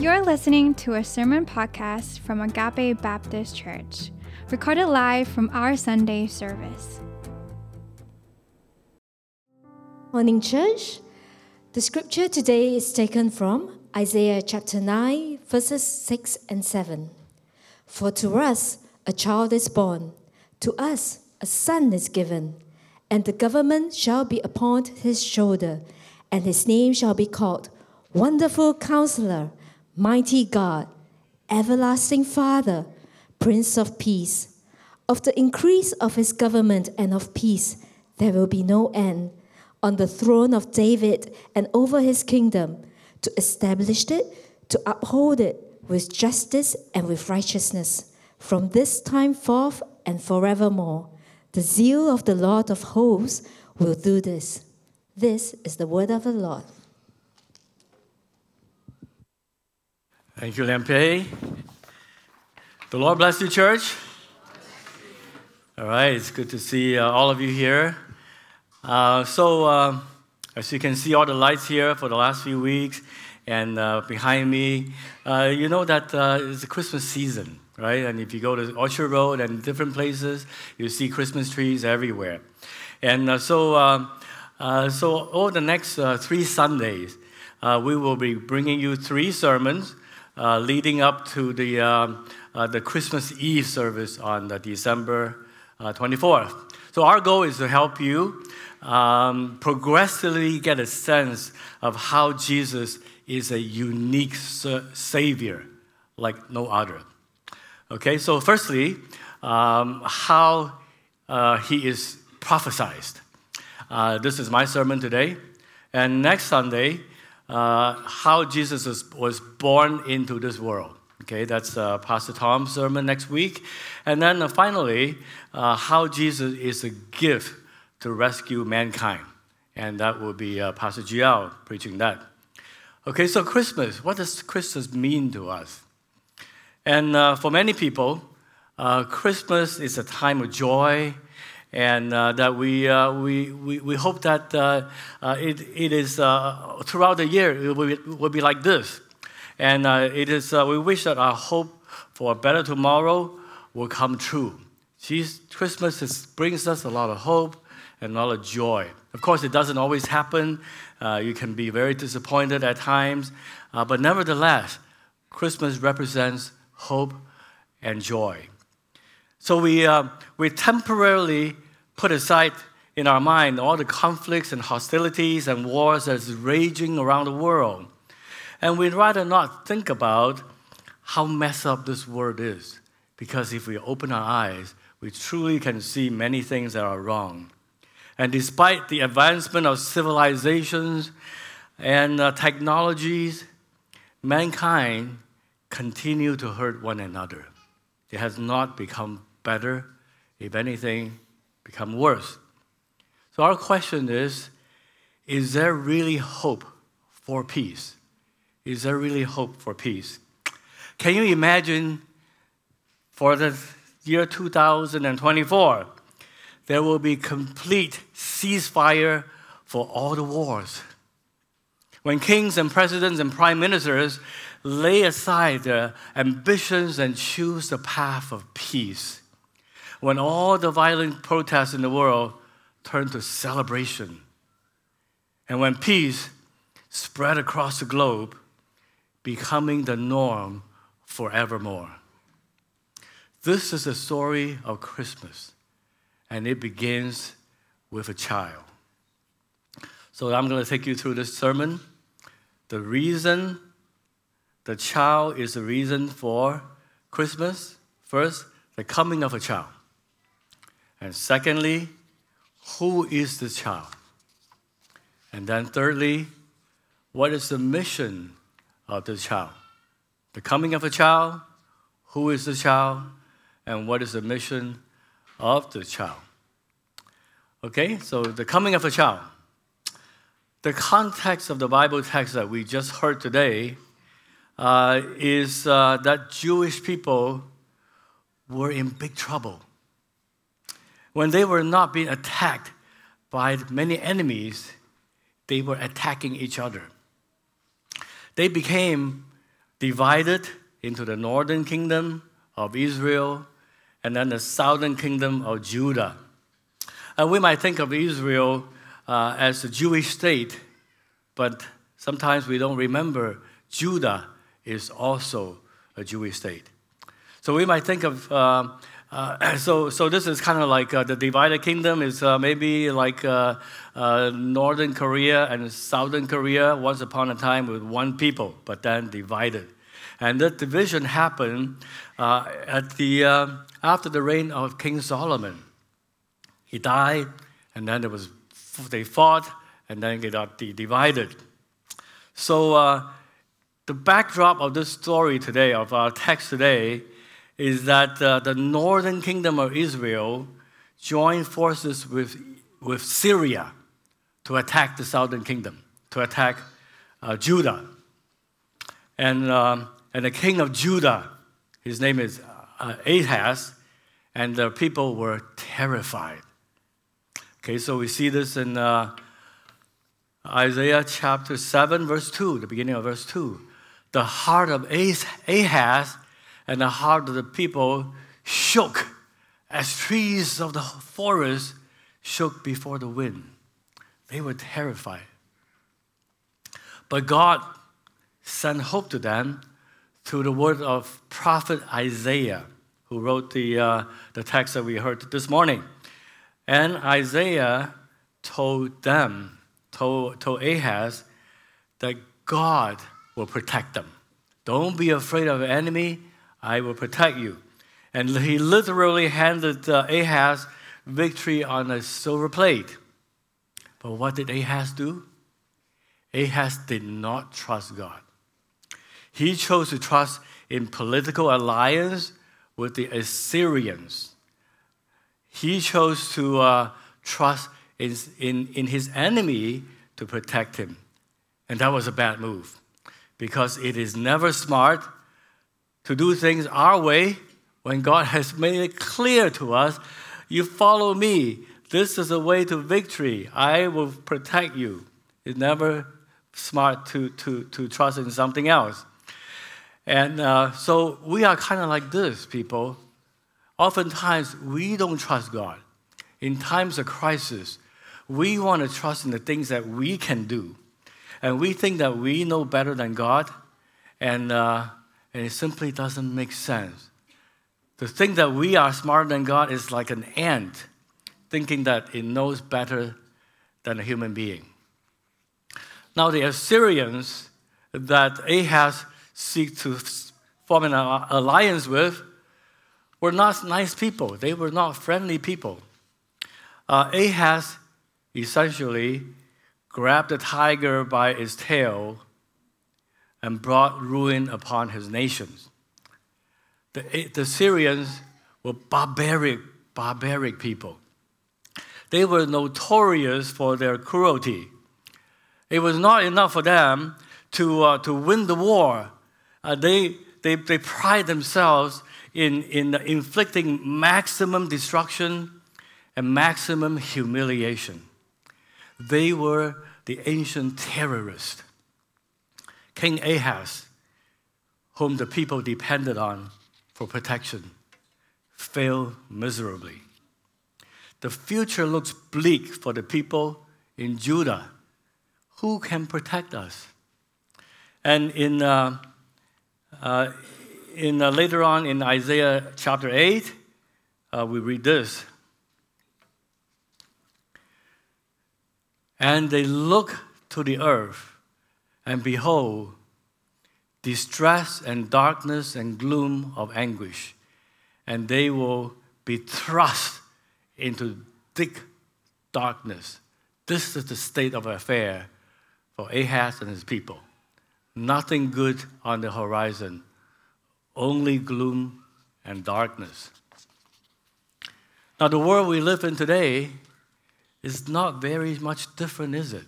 You're listening to a sermon podcast from Agape Baptist Church, recorded live from our Sunday service. Morning, church. The scripture today is taken from Isaiah chapter 9, verses 6 and 7. For to us a child is born, to us a son is given, and the government shall be upon his shoulder, and his name shall be called Wonderful Counselor Mighty God, everlasting Father, Prince of Peace. Of the increase of his government and of peace, there will be no end. On the throne of David and over his kingdom, to establish it, to uphold it with justice and with righteousness, from this time forth and forevermore. The zeal of the Lord of hosts will do this. This is the word of the Lord. Thank you, Lempe. The Lord bless you, church. All right, it's good to see uh, all of you here. Uh, so, uh, as you can see, all the lights here for the last few weeks, and uh, behind me, uh, you know that uh, it's the Christmas season, right? And if you go to Orchard Road and different places, you see Christmas trees everywhere. And so, so over the next three Sundays, we will be bringing you three sermons uh, leading up to the, um, uh, the Christmas Eve service on December 24th. Uh, so, our goal is to help you um, progressively get a sense of how Jesus is a unique Savior like no other. Okay, so firstly, um, how uh, he is prophesized. Uh, this is my sermon today. And next Sunday, uh, how Jesus was, born into this world. Okay, that's uh, Pastor Tom's sermon next week. And then uh, finally, uh, how Jesus is a gift to rescue mankind. And that will be uh, Pastor Giel preaching that. Okay, so Christmas, what does Christmas mean to us? And uh, for many people, Christmas is a time of joy and uh, that we, uh, we, we, we hope that uh, uh it, it is uh, throughout the year it will be, will be like this. And uh, it is, we wish that our hope for a better tomorrow will come true. Christmas is, brings us a lot of hope and a lot of joy. Of course, it doesn't always happen. you can be very disappointed at times. but nevertheless, Christmas represents hope and joy. So we, uh, we temporarily put aside in our mind all the conflicts and hostilities and wars that's raging around the world. And we'd rather not think about how messed up this world is. Because if we open our eyes, we truly can see many things that are wrong. And despite the advancement of civilizations and uh, technologies, mankind continue to hurt one another. It has not become better, if anything, become worse. So our question is is there really hope for peace? Is there really hope for peace? Can you imagine for the year 2024 there will be complete ceasefire for all the wars? When kings and presidents and prime ministers lay aside their ambitions and choose the path of peace, when all the violent protests in the world turn to celebration, and when peace spread across the globe, becoming the norm forevermore. This is the story of Christmas, and it begins with a child. So I'm going to take you through this sermon. The reason the child is the reason for Christmas. First, the coming of a child. And secondly, who is the child? And then thirdly, what is the mission of the child? The coming of a child, who is the child, and what is the mission of the child? Okay, so the coming of a child. The context of the Bible text that we just heard today uh, is uh, that Jewish people were in big trouble when they were not being attacked by many enemies, they were attacking each other. They became divided into the northern kingdom of Israel and then the southern kingdom of Judah. And we might think of Israel uh, as a Jewish state, but sometimes we don't remember Judah is also a Jewish state. So we might think of, uh, uh, so, so this is kind of like uh, the divided kingdom is uh, maybe like uh, uh, northern Korea and southern Korea once upon a time with one people, but then divided. And that division happened at the, after the reign of King Solomon. He died, and then there was, they fought, and then they got divided. So the backdrop of this story today, of our text today, is that uh, the northern kingdom of Israel joined forces with, with Syria to attack the southern kingdom, to attack uh, Judah. And, um, and the king of Judah, his name is uh, Ahaz, and the people were terrified. Okay, so we see this in uh, Isaiah chapter 7, verse 2, the beginning of verse 2 the heart of Ahaz and the heart of the people shook as trees of the forest shook before the wind. They were terrified. But God sent hope to them through the word of prophet Isaiah, who wrote the, uh, the text that we heard this morning. And Isaiah told them, told, told Ahaz, that God will protect them. Don't be afraid of the enemy, I will protect you. And he literally handed uh, Ahaz victory on a silver plate. But what did Ahaz do? Ahaz did not trust God. He chose to trust in political alliance with the Assyrians. He chose to uh, trust in, in, in his enemy to protect him. And that was a bad move because it is never smart to do things our way when God has made it clear to us you follow me. This is the way to victory. I will protect you. It's never smart to, to, to trust in something else. And uh, so we are kind of like this, people. Oftentimes, we don't trust God. In times of crisis, we want to trust in the things that we can do and we think that we know better than God, and, uh, and it simply doesn't make sense. To think that we are smarter than God is like an ant thinking that it knows better than a human being. Now, the Assyrians that Ahaz seek to form an alliance with were not nice people. They were not friendly people. Uh, Ahaz essentially grabbed the tiger by its tail and brought ruin upon his nations. The, the Assyrians were barbaric, barbaric people. They were notorious for their cruelty. It was not enough for them to, uh, to win the war. Uh, they, they, they pride themselves in, in inflicting maximum destruction and maximum humiliation. They were the ancient terrorist. King Ahaz, whom the people depended on for protection, failed miserably. The future looks bleak for the people in Judah. Who can protect us? And in, uh, uh, in uh, later on in Isaiah chapter 8, uh, we read this And they look to the earth, and behold, distress and darkness and gloom of anguish, and they will be thrust into thick darkness. This is the state of affair for Ahaz and his people. Nothing good on the horizon, only gloom and darkness. Now, the world we live in today is not very much different, is it?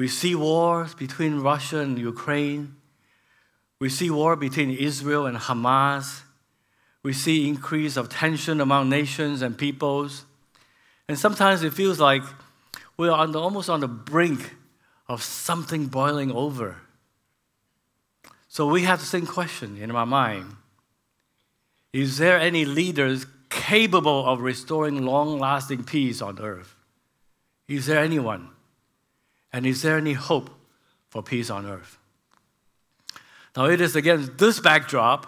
We see wars between Russia and Ukraine. We see war between Israel and Hamas. We see increase of tension among nations and peoples. And sometimes it feels like we're on the, almost on the brink of something boiling over. So we have the same question in our mind Is there any leaders capable of restoring long lasting peace on earth? Is there anyone? And is there any hope for peace on earth? Now, it is against this backdrop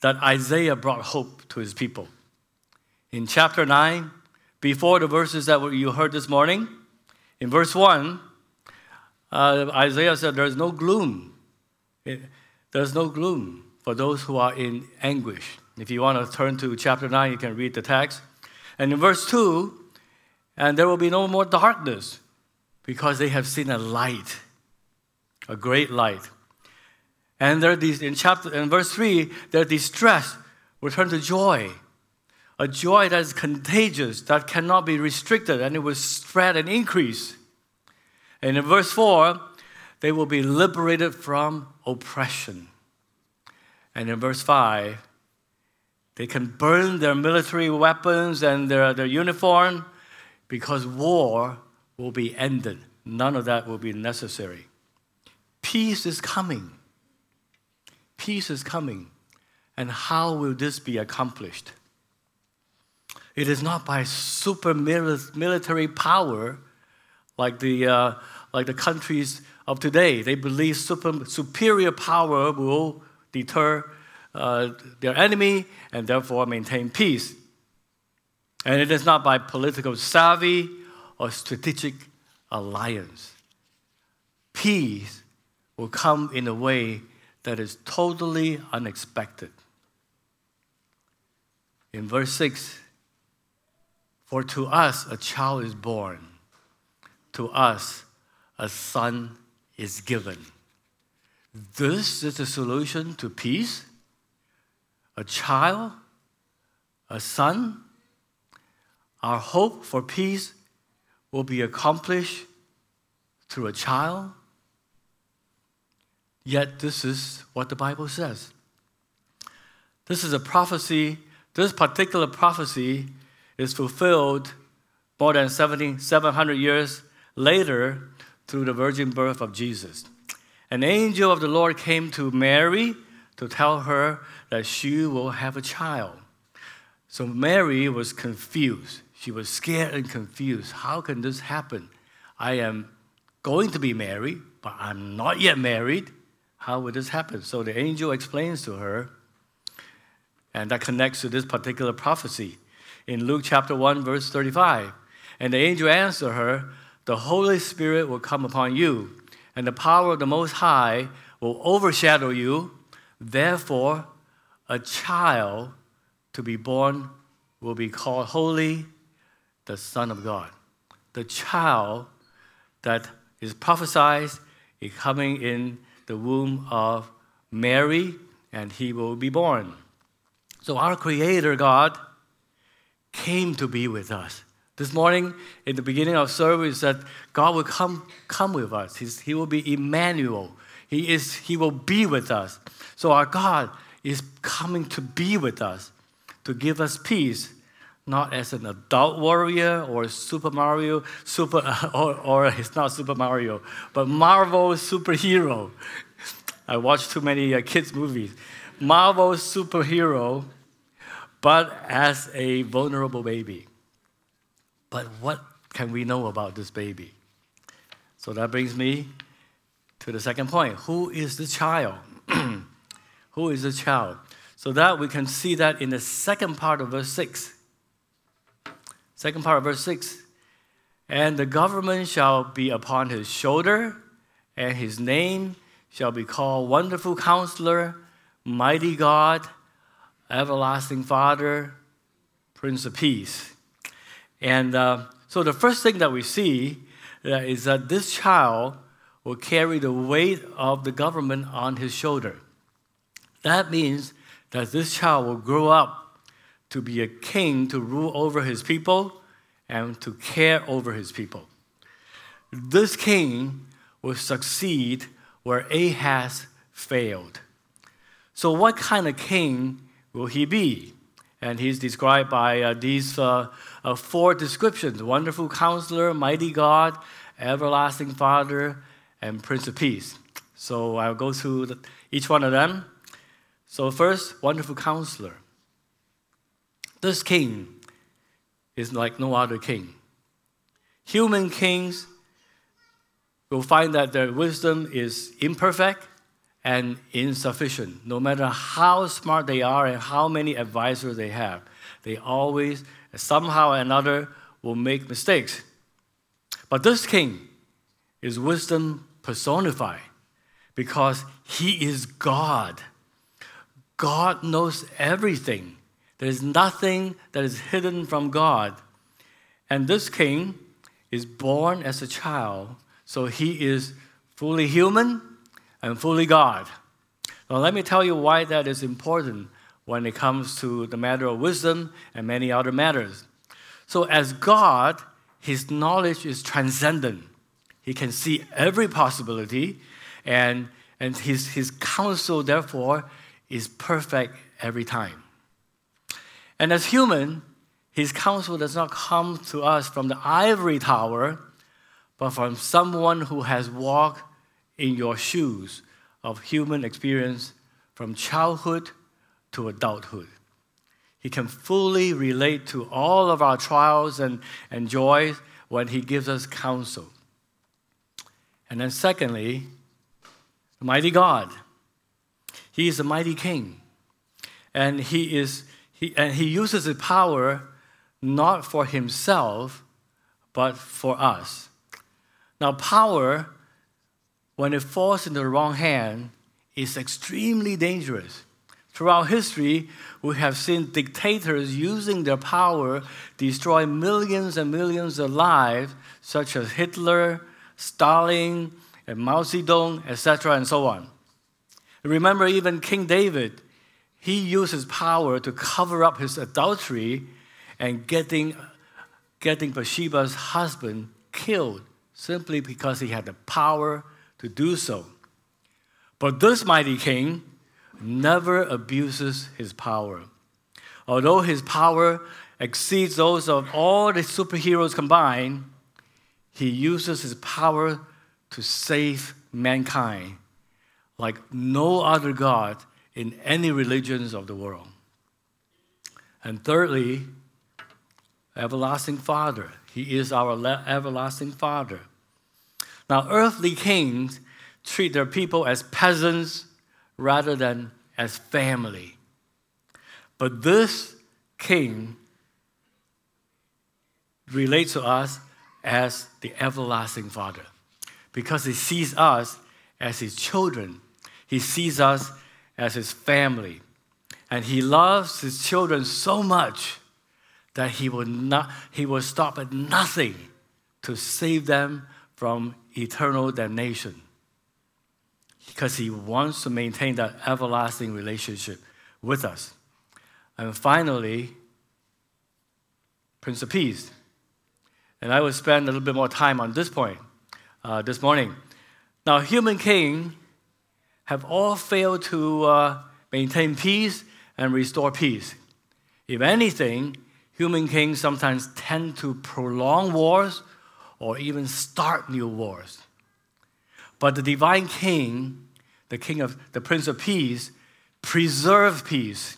that Isaiah brought hope to his people. In chapter 9, before the verses that you heard this morning, in verse 1, uh, Isaiah said, There's no gloom. there's no gloom for those who are in anguish. If you want to turn to chapter 9, you can read the text. And in verse 2, and there will be no more darkness because they have seen a light, a great light. And they're these, in chapter in verse 3, their distress will turn to joy. A joy that is contagious, that cannot be restricted, and it will spread and increase. And in verse 4, they will be liberated from oppression. And in verse 5, they can burn their military weapons and their, their uniform because war will be ended. None of that will be necessary. Peace is coming. Peace is coming. And how will this be accomplished? It is not by super military power like the, uh, like the countries of today. They believe super, superior power will deter uh, their enemy and therefore maintain peace. And it is not by political savvy or strategic alliance. Peace will come in a way that is totally unexpected. In verse 6, for to us a child is born, to us a son is given. This is the solution to peace. A child, a son. Our hope for peace will be accomplished through a child. Yet, this is what the Bible says. This is a prophecy, this particular prophecy is fulfilled more than 70, 700 years later through the virgin birth of Jesus. An angel of the Lord came to Mary to tell her that she will have a child. So Mary was confused. She was scared and confused. How can this happen? I am going to be married, but I'm not yet married. How would this happen? So the angel explains to her, and that connects to this particular prophecy in Luke chapter 1, verse 35. And the angel answered her, The Holy Spirit will come upon you, and the power of the Most High will overshadow you. Therefore, a child to be born will be called Holy, the Son of God. The child that is prophesied is coming in the womb of Mary, and he will be born. So, our Creator God came to be with us. This morning, in the beginning of service, that God will come, come with us. He's, he will be Emmanuel. He, is, he will be with us. So our God is coming to be with us, to give us peace, not as an adult warrior or Super Mario, super, or, or it's not Super Mario, but Marvel superhero. I watch too many uh, kids' movies. Marvel superhero but as a vulnerable baby. But what can we know about this baby? So that brings me to the second point. Who is the child? Who is the child? So that we can see that in the second part of verse 6. Second part of verse 6. And the government shall be upon his shoulder, and his name shall be called Wonderful Counselor, Mighty God, Everlasting Father, Prince of Peace. And uh, so the first thing that we see uh, is that this child will carry the weight of the government on his shoulder. That means that this child will grow up to be a king to rule over his people and to care over his people. This king will succeed where Ahaz failed. So, what kind of king will he be? And he's described by uh, these uh, uh, four descriptions Wonderful counselor, mighty God, everlasting Father, and Prince of Peace. So I'll go through the, each one of them. So, first, wonderful counselor. This king is like no other king. Human kings will find that their wisdom is imperfect and insufficient. No matter how smart they are and how many advisors they have, they always, somehow or another, will make mistakes. But this king is wisdom personified because he is God. God knows everything. There is nothing that is hidden from God. And this king is born as a child, so he is fully human and fully God. Now, let me tell you why that is important when it comes to the matter of wisdom and many other matters. So, as God, his knowledge is transcendent. He can see every possibility, and, and his, his counsel, therefore, is perfect every time. And as human, his counsel does not come to us from the ivory tower, but from someone who has walked in your shoes of human experience from childhood to adulthood. He can fully relate to all of our trials and, and joys when he gives us counsel. And then, secondly, the mighty God. He is a mighty king. And he, is, he, and he uses the power not for himself, but for us. Now, power, when it falls into the wrong hand, is extremely dangerous. Throughout history, we have seen dictators using their power destroy millions and millions of lives, such as Hitler, Stalin, and Mao Zedong, etc., and so on. Remember, even King David, he used his power to cover up his adultery and getting, getting Bathsheba's husband killed simply because he had the power to do so. But this mighty king never abuses his power. Although his power exceeds those of all the superheroes combined, he uses his power to save mankind like no other God in any religions of the world. And thirdly, everlasting Father. He is our everlasting Father. Now, earthly kings treat their people as peasants rather than as family. But this king relates to us as the everlasting Father because he sees us as his children, he sees us as his family. And he loves his children so much that he will, not, he will stop at nothing to save them from eternal damnation because he wants to maintain that everlasting relationship with us. And finally, Prince of Peace. And I will spend a little bit more time on this point uh, this morning. Now, human kings have all failed to uh, maintain peace and restore peace. If anything, human kings sometimes tend to prolong wars or even start new wars. But the divine king, the king of the prince of peace, preserves peace.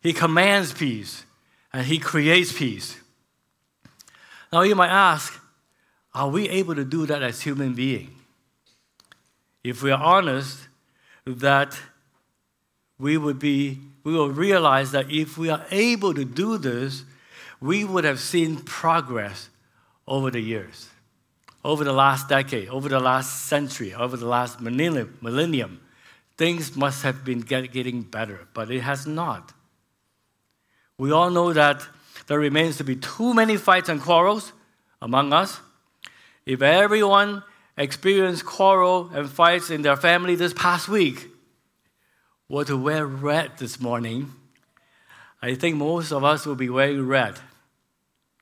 He commands peace and he creates peace. Now you might ask, are we able to do that as human beings? If we are honest, that we would be, we will realize that if we are able to do this, we would have seen progress over the years over the last decade, over the last century, over the last millennium, millennium things must have been get, getting better, but it has not. We all know that there remains to be too many fights and quarrels among us. If everyone experienced quarrel and fights in their family this past week were to wear red this morning, I think most of us will be wearing red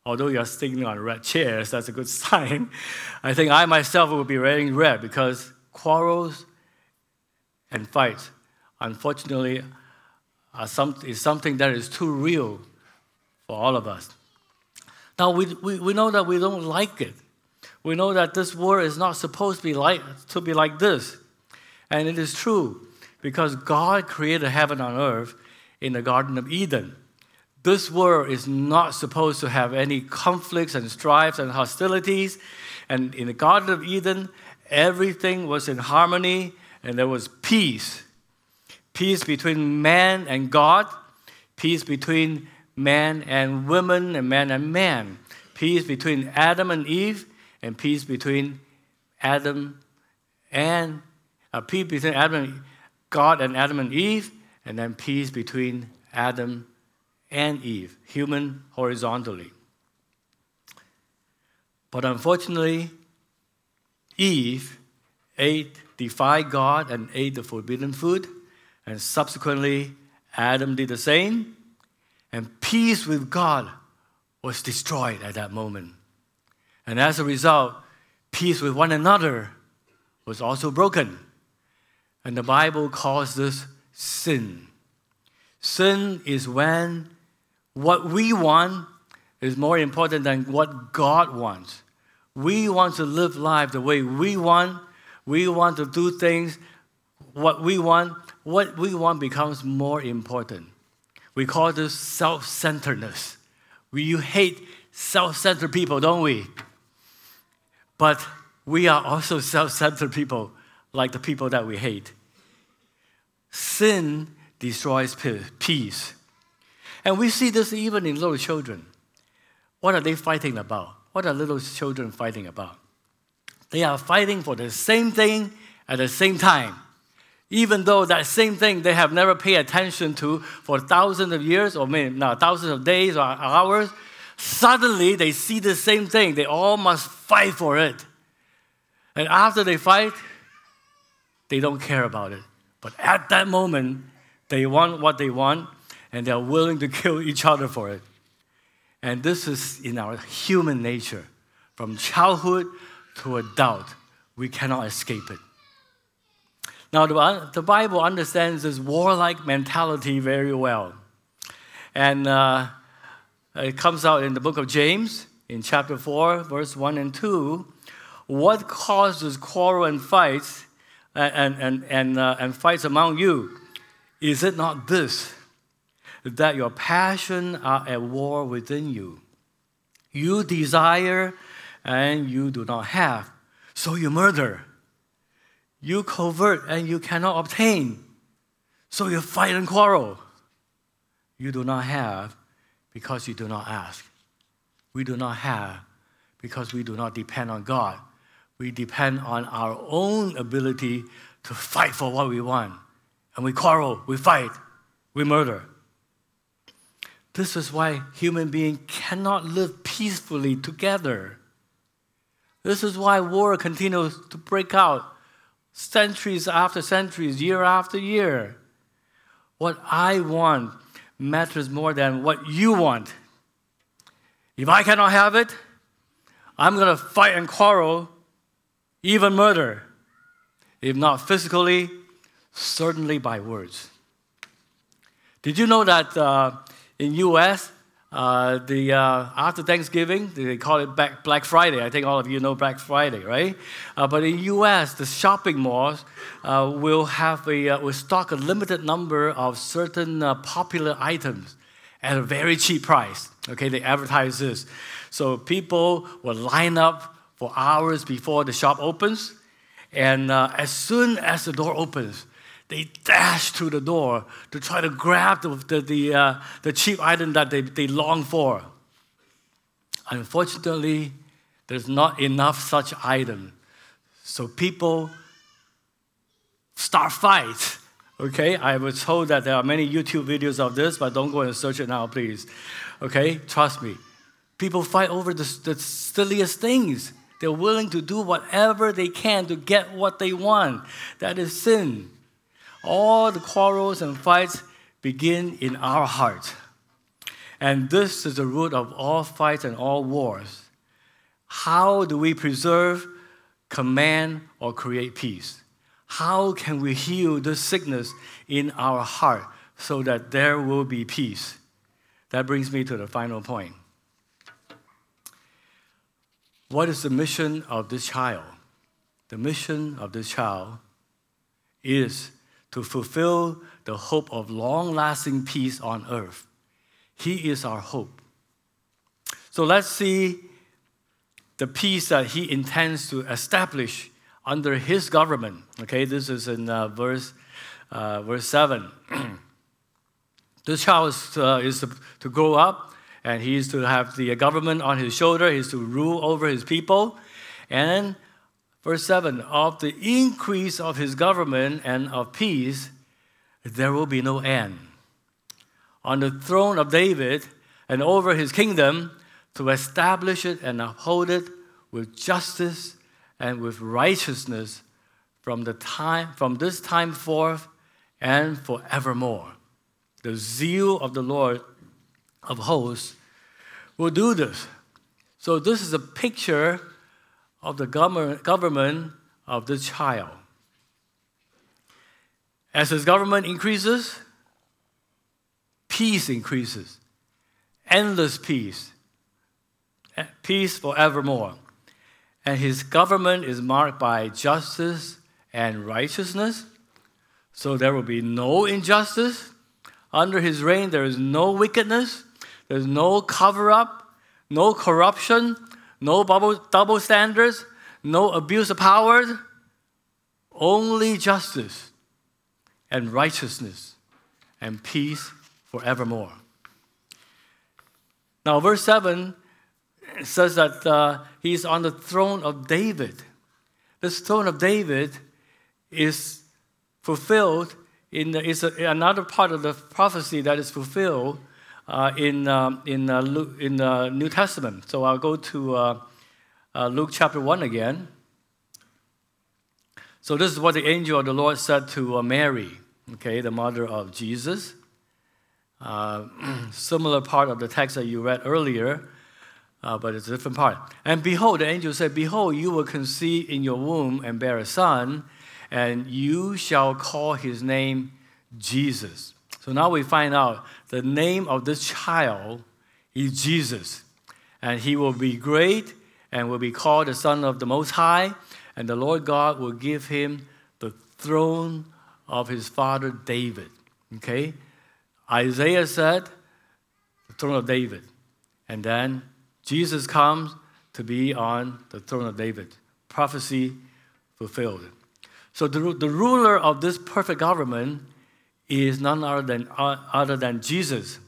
although you're sitting on red chairs, that's a good sign. I think I myself will be wearing red because quarrels and fights, unfortunately, some, is something that is too real for all of us. Now, we, we, we know that we don't like it. We know that this world is not supposed to be like, to be like this. And it is true because God created heaven on earth in the Garden of Eden. This world is not supposed to have any conflicts and strifes and hostilities. And in the Garden of Eden, everything was in harmony and there was peace peace between man and God, peace between man and woman, and man and man, peace between Adam and Eve, and peace between Adam and uh, peace between Adam God and Adam and Eve, and then peace between Adam and Eve, human horizontally. But unfortunately, Eve ate, defied God, and ate the forbidden food and subsequently, Adam did the same, and peace with God was destroyed at that moment. And as a result, peace with one another was also broken. And the Bible calls this sin. Sin is when what we want is more important than what God wants. We want to live life the way we want. We want to do things what we want what we want becomes more important. We call this self centeredness. We hate self centered people, don't we? But we are also self centered people, like the people that we hate. Sin destroys peace. And we see this even in little children. What are they fighting about? What are little children fighting about? They are fighting for the same thing at the same time even though that same thing they have never paid attention to for thousands of years or maybe no, thousands of days or hours, suddenly they see the same thing. They all must fight for it. And after they fight, they don't care about it. But at that moment, they want what they want and they're willing to kill each other for it. And this is in our human nature. From childhood to adult, we cannot escape it. Now, the, the Bible understands this warlike mentality very well. And uh, it comes out in the book of James, in chapter 4, verse 1 and 2. What causes quarrel and fights and, and, and, uh, and fights among you? Is it not this, that your passion are at war within you? You desire and you do not have, so you murder you covet and you cannot obtain. So you fight and quarrel. You do not have because you do not ask. We do not have because we do not depend on God. We depend on our own ability to fight for what we want. And we quarrel, we fight, we murder. This is why human beings cannot live peacefully together. This is why war continues to break out centuries after centuries, year after year. What I want matters more than what you want. If I cannot have it, I'm going to fight and quarrel, even murder. If not physically, certainly by words. Did you know that uh, in U.S. Uh, the, uh, after Thanksgiving, they call it Black Friday. I think all of you know Black Friday, right? Uh, but in the U.S., the shopping malls uh, will have a uh, will stock a limited number of certain uh, popular items at a very cheap price. Okay, they advertise this, so people will line up for hours before the shop opens, and as soon as the door opens, they dash through the door to try to grab the, the, the, uh, the cheap item that they, they long for. Unfortunately, there's not enough such item. So people start fights. Okay, I was told that there are many YouTube videos of this, but don't go and search it now, please. Okay, trust me. People fight over the, the silliest things. They're willing to do whatever they can to get what they want. That is sin. All the quarrels and fights begin in our heart. And this is the root of all fights and all wars. How do we preserve, command, or create peace? How can we heal this sickness in our heart so that there will be peace? That brings me to the final point. What is the mission of this child? The mission of this child is to fulfill the hope of long lasting peace on earth. He is our hope. So let's see the peace that he intends to establish under his government. Okay, this is in uh, verse, uh, verse 7. this child is, uh, is to, to grow up and he is to have the government on his shoulder, he is to rule over his people. And verse 7 of the increase of his government and of peace, there will be no end. On the throne of David and over his kingdom, to establish it and uphold it with justice and with righteousness from the time from this time forth and forevermore. The zeal of the Lord of hosts will do this. So this is a picture of the government of the child. As his government increases, peace increases. Endless peace. Eh, peace forevermore. And his government is marked by justice and righteousness. So there will be no injustice. Under his reign, there is no wickedness, there's no cover up, no corruption, no double standards, no abuse of power, only justice and righteousness and peace forevermore. Now, verse 7 says that uh, he's on the throne of David. This throne of David is fulfilled in the, a, another part of the prophecy that is fulfilled in, uh, in, uh, Luke, in the New Testament. So I'll go to uh, uh, Luke chapter 1 again. So this is what the angel of the Lord said to uh, Mary, okay, the mother of Jesus. similar part of the text that you read earlier, but it's a different part. And behold, the angel said, Behold, you will conceive in your womb and bear a son, and you shall call his name Jesus. So now we find out the name of this child is Jesus. And he will be great and will be called the Son of the Most High. And the Lord God will give him the throne of his father David. Okay? Isaiah said, the throne of David. And then Jesus comes to be on the throne of David. Prophecy fulfilled. So the, the ruler of this perfect government is none other than, other than Jesus.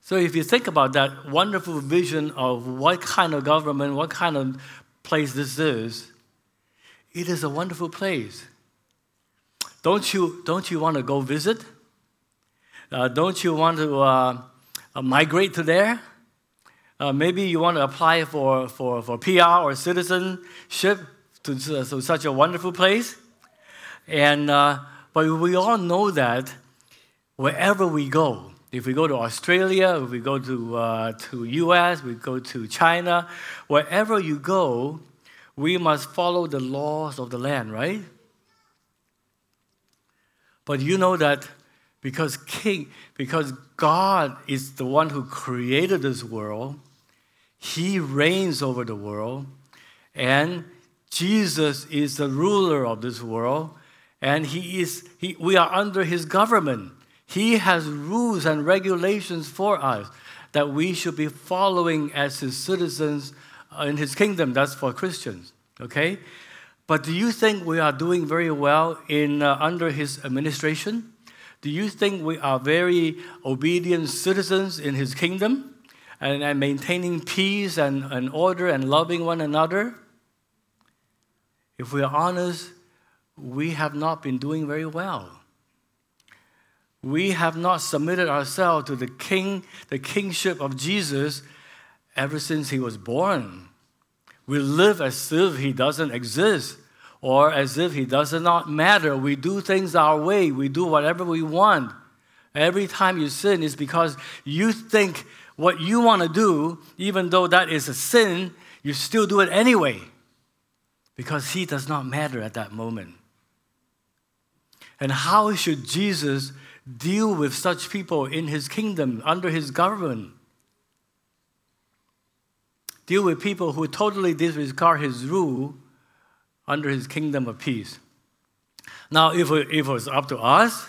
So if you think about that wonderful vision of what kind of government, what kind of place this is, it is a wonderful place. Don't you, don't you want to go visit? Uh, don't you want to uh, uh migrate to there? Uh, maybe you want to apply for, for, for PR or citizenship to, to such a wonderful place. And uh, but we all know that wherever we go, if we go to Australia, if we go to, uh, to US, we go to China, wherever you go, we must follow the laws of the land, right? But you know that because King, because God is the one who created this world, He reigns over the world, and Jesus is the ruler of this world, and he is, he, we are under his government. He has rules and regulations for us that we should be following as his citizens in his kingdom. That's for Christians, okay? But do you think we are doing very well in, uh, under his administration? Do you think we are very obedient citizens in his kingdom and, and maintaining peace and, and order and loving one another? If we are honest, we have not been doing very well. We have not submitted ourselves to the king, the kingship of Jesus ever since he was born. We live as if he doesn't exist or as if he does not matter. We do things our way, we do whatever we want. Every time you sin is because you think what you want to do, even though that is a sin, you still do it anyway because he does not matter at that moment. And how should Jesus deal with such people in his kingdom, under his government? Deal with people who totally disregard his rule under his kingdom of peace. Now, if it, if it was up to us,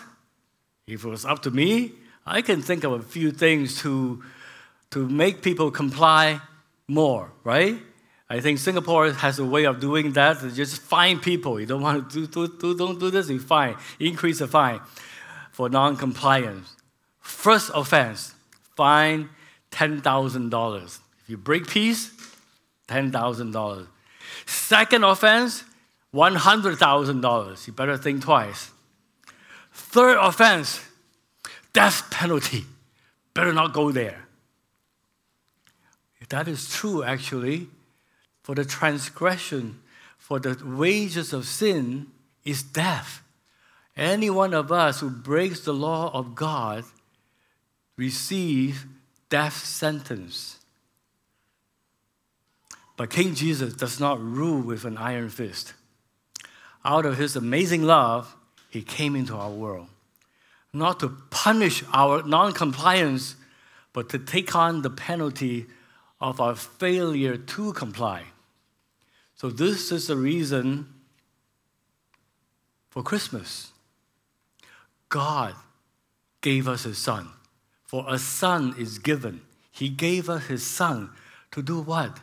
if it was up to me, I can think of a few things to, to make people comply more, right? I think Singapore has a way of doing that. Just fine people. You don't want to do, do, do don't do this, you fine. Increase the fine for non-compliance. First offense, fine $10,000. If you break peace, $10,000. Second offense, $100,000. You better think twice. Third offense, death penalty. Better not go there. That is true, actually, for the transgression, for the wages of sin is death. Any one of us who breaks the law of God receives death sentence. But King Jesus does not rule with an iron fist. Out of his amazing love, he came into our world. Not to punish our non compliance, but to take on the penalty of our failure to comply. So, this is the reason for Christmas. God gave us His Son. For a Son is given. He gave us His Son to do what?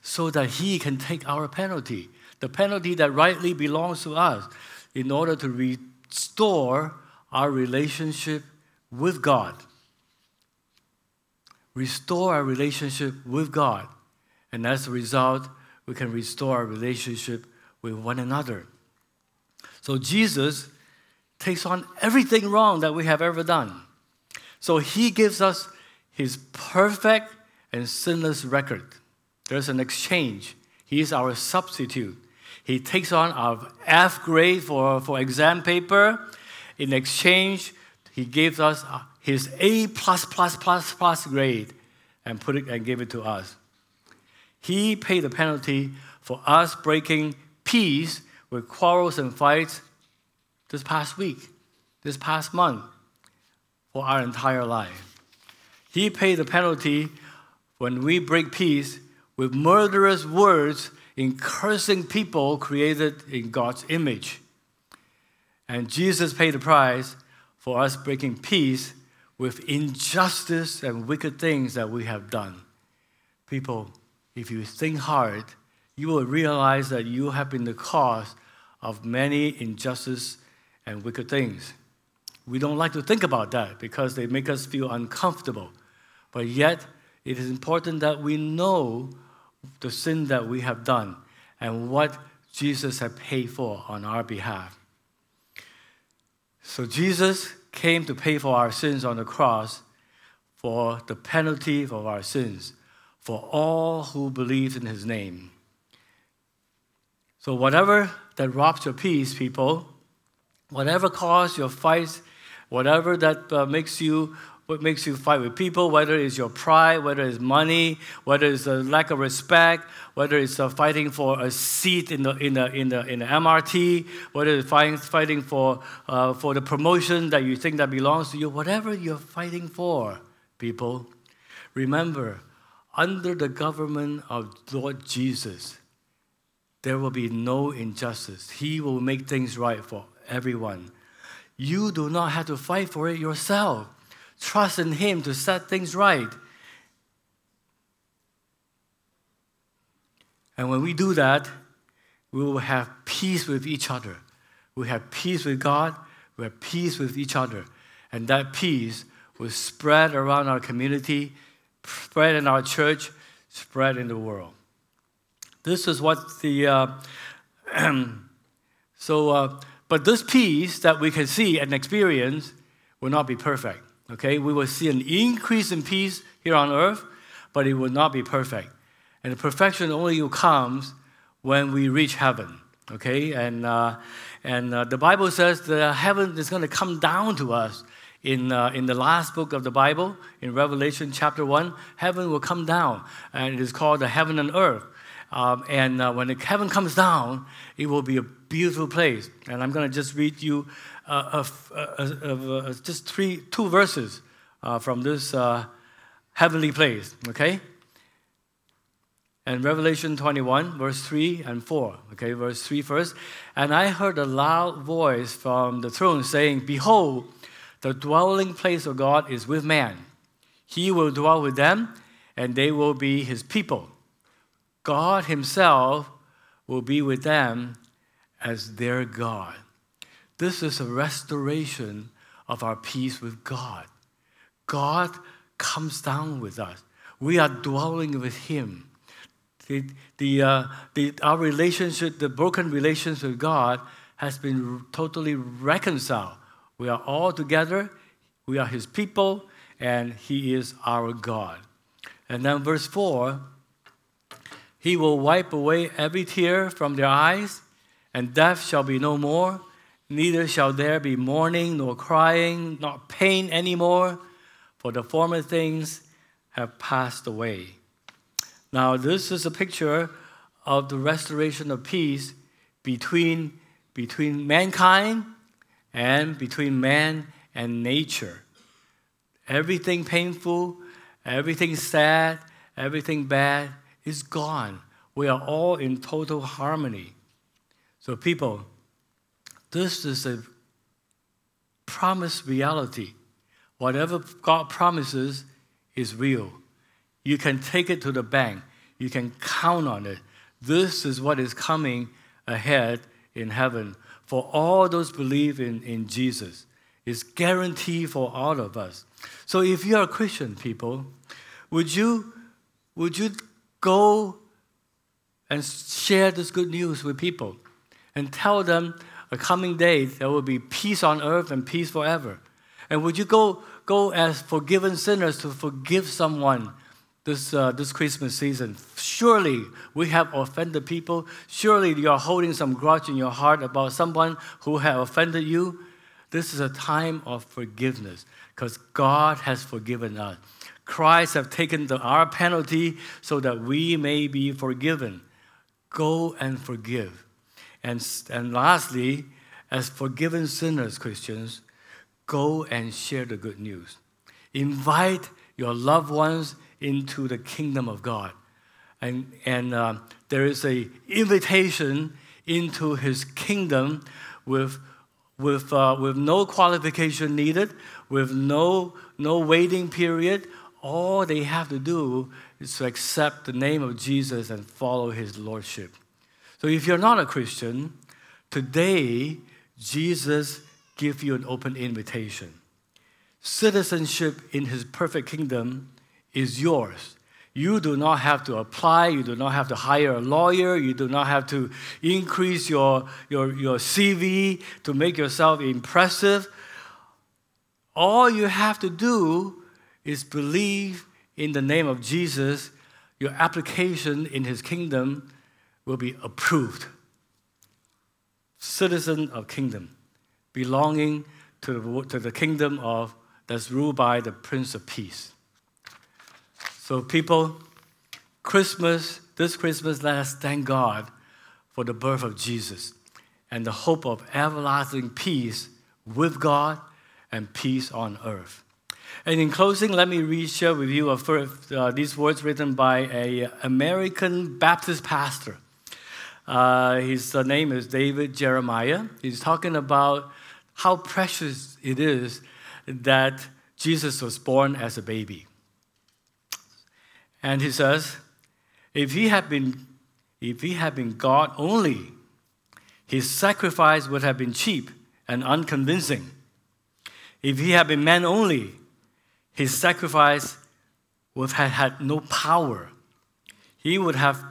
So that He can take our penalty, the penalty that rightly belongs to us, in order to restore our relationship with God. Restore our relationship with God. And as a result, we can restore our relationship with one another. So Jesus takes on everything wrong that we have ever done. So he gives us his perfect and sinless record. There's an exchange. He is our substitute. He takes on our F grade for, for exam paper. In exchange, he gives us his A plus plus plus plus grade and put it and give it to us. He paid the penalty for us breaking peace with quarrels and fights this past week, this past month, for our entire life. He paid the penalty when we break peace with murderous words in cursing people created in God's image. And Jesus paid the price for us breaking peace with injustice and wicked things that we have done. People, if you think hard, you will realize that you have been the cause of many injustice and wicked things. We don't like to think about that because they make us feel uncomfortable. But yet, it is important that we know the sin that we have done and what Jesus had paid for on our behalf. So, Jesus came to pay for our sins on the cross for the penalty of our sins for all who believe in his name. So, whatever that robs your peace, people, whatever cause your fights, whatever that uh, makes you what makes you fight with people, whether it's your pride, whether it's money, whether it's a lack of respect, whether it's uh, fighting for a seat in the, in the, in the, in the MRT, whether it's fighting, fighting for, uh, for the promotion that you think that belongs to you, whatever you're fighting for, people, remember, under the government of Lord Jesus, there will be no injustice. He will make things right for everyone. You do not have to fight for it yourself. Trust in Him to set things right. And when we do that, we will have peace with each other. We have peace with God, we have peace with each other. And that peace will spread around our community, spread in our church, spread in the world. This is what the. Uh, so, uh, but this peace that we can see and experience will not be perfect. Okay, we will see an increase in peace here on earth, but it will not be perfect. And the perfection only comes when we reach heaven. Okay, and uh, and uh, the Bible says that heaven is going to come down to us in, uh, in the last book of the Bible, in Revelation chapter 1, heaven will come down, and it is called the heaven and earth. Um, and uh, when the heaven comes down, it will be a beautiful place. And I'm going to just read you uh, uh, just three, two verses uh, from this uh, heavenly place, okay? and Revelation 21, verse 3 and 4. Okay, verse 3 first. And I heard a loud voice from the throne saying, Behold, the dwelling place of God is with man. He will dwell with them, and they will be his people. God himself will be with them as their God. This is a restoration of our peace with God. God comes down with us. We are dwelling with Him. The, the, uh, the, our relationship, the broken relationship with God, has been totally reconciled. We are all together, we are His people, and He is our God. And then verse 4 He will wipe away every tear from their eyes, and death shall be no more. Neither shall there be mourning, nor crying, nor pain anymore, for the former things have passed away. Now, this is a picture of the restoration of peace between, between mankind and between man and nature. Everything painful, everything sad, everything bad is gone. We are all in total harmony. So, people, this is a promised reality. Whatever God promises is real. You can take it to the bank. You can count on it. This is what is coming ahead in heaven for all those believe in, in Jesus. It's guaranteed for all of us. So if you are Christian people, would you would you go and share this good news with people and tell them a coming day there will be peace on earth and peace forever? And would you go go as forgiven sinners to forgive someone this, uh, this Christmas season. Surely we have offended people. Surely you are holding some grudge in your heart about someone who has offended you. This is a time of forgiveness because God has forgiven us. Christ has taken the, our penalty so that we may be forgiven. Go and forgive. And, and lastly, as forgiven sinners, Christians, go and share the good news. Invite your loved ones into the kingdom of God. And, and uh, there is a invitation into his kingdom with, with, uh, with no qualification needed, with no, no waiting period. All they have to do is to accept the name of Jesus and follow his lordship. So if you're not a Christian, today Jesus gives you an open invitation. Citizenship in his perfect kingdom is yours. You do not have to apply, you do not have to hire a lawyer, you do not have to increase your, your, your CV to make yourself impressive. All you have to do is believe in the name of Jesus, your application in his kingdom will be approved. Citizen of kingdom, belonging to the, to the kingdom of that's ruled by the Prince of Peace. So, people, Christmas, this Christmas, let us thank God for the birth of Jesus and the hope of everlasting peace with God and peace on earth. And in closing, let me read, share with you first, uh, these words written by an American Baptist pastor. Uh, his uh, name is David Jeremiah. He's talking about how precious it is that Jesus was born as a baby. And he says, if he had been, if he had been God only, his sacrifice would have been cheap and unconvincing. If he had been man only, his sacrifice would have had no power. He would have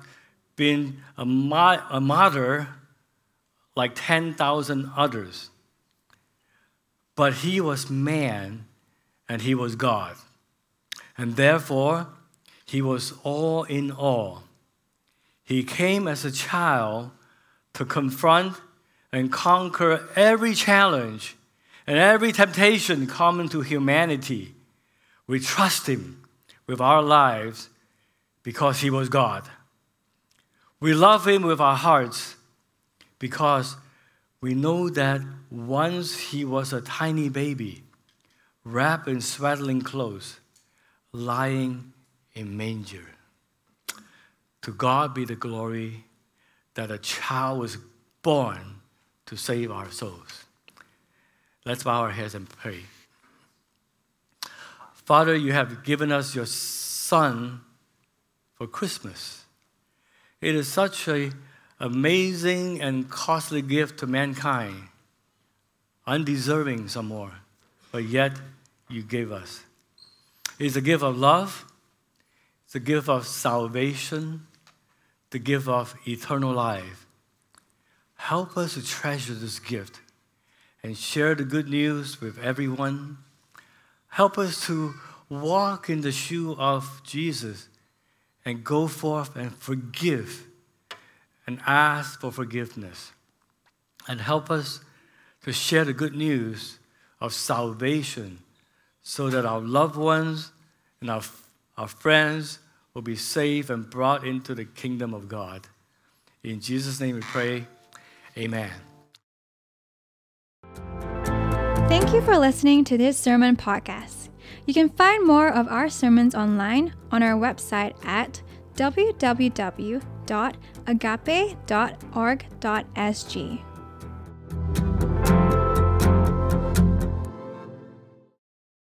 been a, a martyr like 10,000 others. But he was man and he was God. And therefore, he was all in all. He came as a child to confront and conquer every challenge and every temptation common to humanity. We trust Him with our lives because He was God. We love Him with our hearts because we know that once He was a tiny baby, wrapped in swaddling clothes, lying a manger. To God be the glory that a child was born to save our souls. Let's bow our heads and pray. Father, you have given us your Son for Christmas. It is such an amazing and costly gift to mankind, undeserving some more, but yet you gave us. It's a gift of love, a gift of salvation, the gift of eternal life. Help us to treasure this gift and share the good news with everyone. Help us to walk in the shoe of Jesus and go forth and forgive and ask for forgiveness. And help us to share the good news of salvation so that our loved ones and our, our friends will be saved and brought into the kingdom of God. In Jesus' name we pray. Amen. Thank you for listening to this sermon podcast. You can find more of our sermons online on our website at www.agape.org.sg.